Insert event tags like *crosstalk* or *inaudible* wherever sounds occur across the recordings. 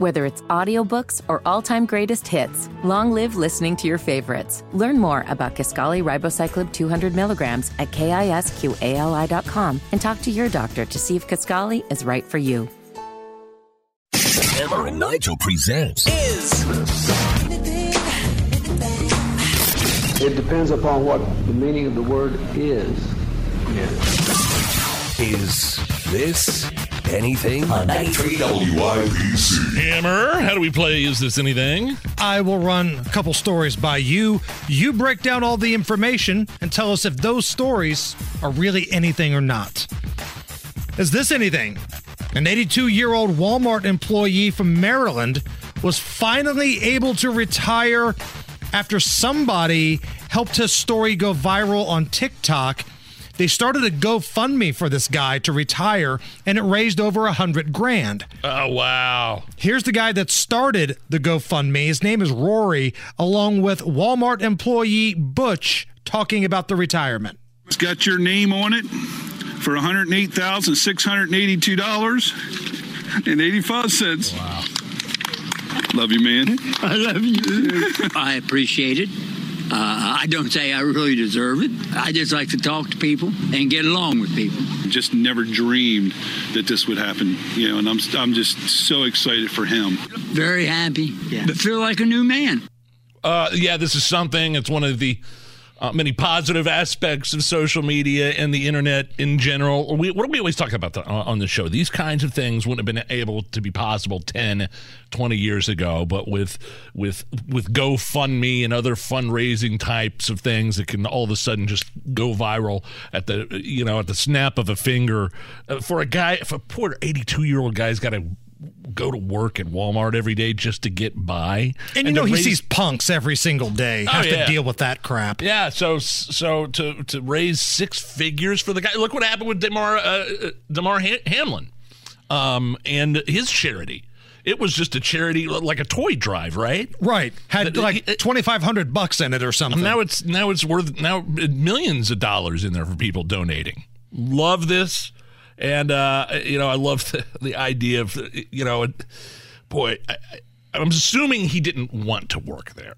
Whether it's audiobooks or all-time greatest hits, long live listening to your favorites. Learn more about Kisqali Ribociclib 200 milligrams at kisqali.com and talk to your doctor to see if Kisqali is right for you. Hammer and Nigel presents is It depends upon what the meaning of the word is. is this anything? WIBC. Hammer, how do we play Is This Anything? I will run a couple stories by you. You break down all the information and tell us if those stories are really anything or not. Is this anything? An 82 year old Walmart employee from Maryland was finally able to retire after somebody helped his story go viral on TikTok. They started a GoFundMe for this guy to retire, and it raised over a hundred grand. Oh, wow. Here's the guy that started the GoFundMe. His name is Rory, along with Walmart employee Butch, talking about the retirement. It's got your name on it for $108,682.85. Wow. Love you, man. *laughs* I love you. *laughs* I appreciate it. Uh, I don't say I really deserve it. I just like to talk to people and get along with people. Just never dreamed that this would happen, you know, and I'm, I'm just so excited for him. Very happy, but feel like a new man. Uh, yeah, this is something. It's one of the uh, many positive aspects of social media and the internet in general. We, what do we always talk about the, on the show? These kinds of things wouldn't have been able to be possible 10, 20 years ago, but with with with GoFundMe and other fundraising types of things that can all of a sudden just go viral at the you know at the snap of a finger uh, for a guy, if a poor 82 year old guy's got to go to work at Walmart every day just to get by. And you know, he raise- sees punks every single day, Oh, has yeah. to deal with that crap. Yeah, so so to to raise six figures for the guy. Look what happened with Damar uh, uh, Damar ha- Hamlin, um, and his charity. It was just a charity, like a toy drive, right? Right. Had But like 2500 bucks in it or something. Now it's now it's worth now millions of dollars in there for people donating. Love this, and uh, you know I love the, the idea of you know, boy, I, I'm assuming he didn't want to work there.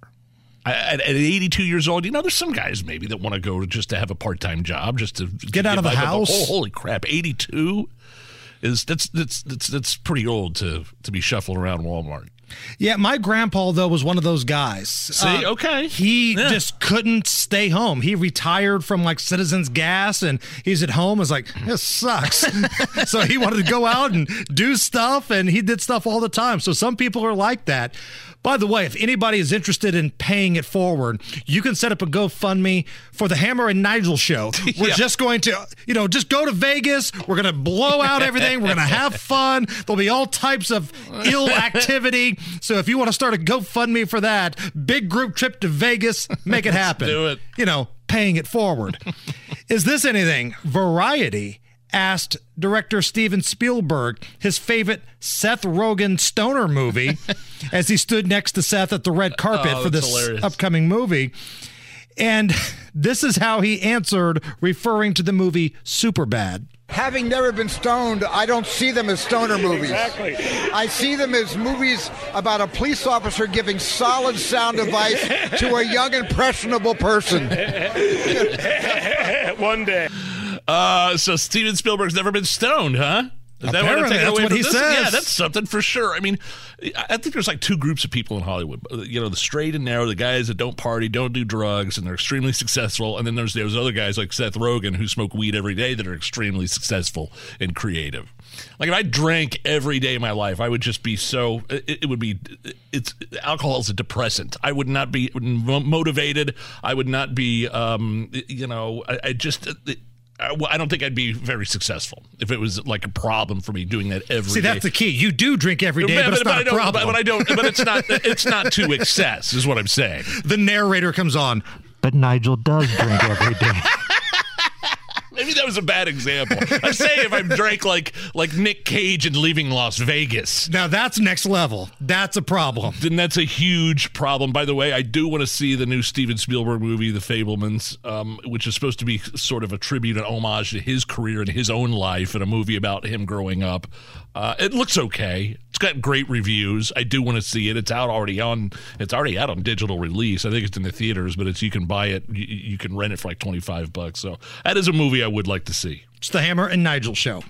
I- At, at 82 years old, you know, there's some guys maybe that want to go just to have a part time job, just to Get out of the house. oh, holy crap, 82 is that's that's that's that's pretty old to to be shuffling around Walmart. Yeah, my grandpa though was one of those guys. See, uh, okay. He Yeah. just couldn't stay home. He retired from like Citizens Gas and he's at home. Is like this sucks. *laughs* so he wanted to go out and do stuff, and he did stuff all the time. So some people are like that. By the way, if anybody is interested in paying it forward, you can set up a GoFundMe for the Hammer and Nigel show. *laughs* We're Yeah. just going to, you know, just go to Vegas. We're going to blow out *laughs* everything. We're going to have fun. There'll be all types of ill activity. So if you want to start a GoFundMe for that, big group trip to Vegas, make it *laughs* happen. do it. You know, paying it forward. *laughs* Is this anything? Variety asked director Steven Spielberg his favorite Seth Rogen stoner movie *laughs* as he stood next to Seth at the red carpet Oh, for this hilarious. upcoming movie. And this is how he answered, referring to the movie Superbad. Having never been stoned, I don't see them as stoner *laughs* movies. Exactly. I see them as movies about a police officer giving solid sound advice to a young, impressionable person. *laughs* One day. Uh, so Steven Spielberg's never been stoned, huh? Is that Apparently, that's what he this? says. Yeah, that's something for sure. I mean, I think there's like two groups of people in Hollywood. You know, the straight and narrow, the guys that don't party, don't do drugs, and they're extremely successful. And then there's those other guys like Seth Rogen who smoke weed every day that are extremely successful and creative. Like if I drank every day of my life, I would just be so. It, it would be. It's alcohol is a depressant. I would not be motivated. I would not be. Um, you know, I, I just. It, I well, I don't think I'd be very successful if it was like a problem for me doing that every See, day. that's the key. You do drink every day, but, it's not I a don't, problem. But, but I don't. But it's not. It's not to excess, is what I'm saying. *laughs* the narrator comes on. But Nigel does drink every day. *laughs* Maybe that was a bad example. *laughs* I'm saying if I drank like like Nick Cage and leaving Las Vegas, Now that's next level. That's a problem. then that's a huge problem. By the way, I do want to see the new Steven Spielberg movie, The Fabelmans, um, which is supposed to be sort of a tribute and homage to his career and his own life, and a movie about him growing up. Uh, it looks okay. Got great reviews. I do want to see it. It's out already on. It's already out on digital release. I think it's in the theaters, but it's you can buy it. You, you can rent it for like twenty five bucks. So that is a movie I would like to see. It's the Hammer and Nigel show.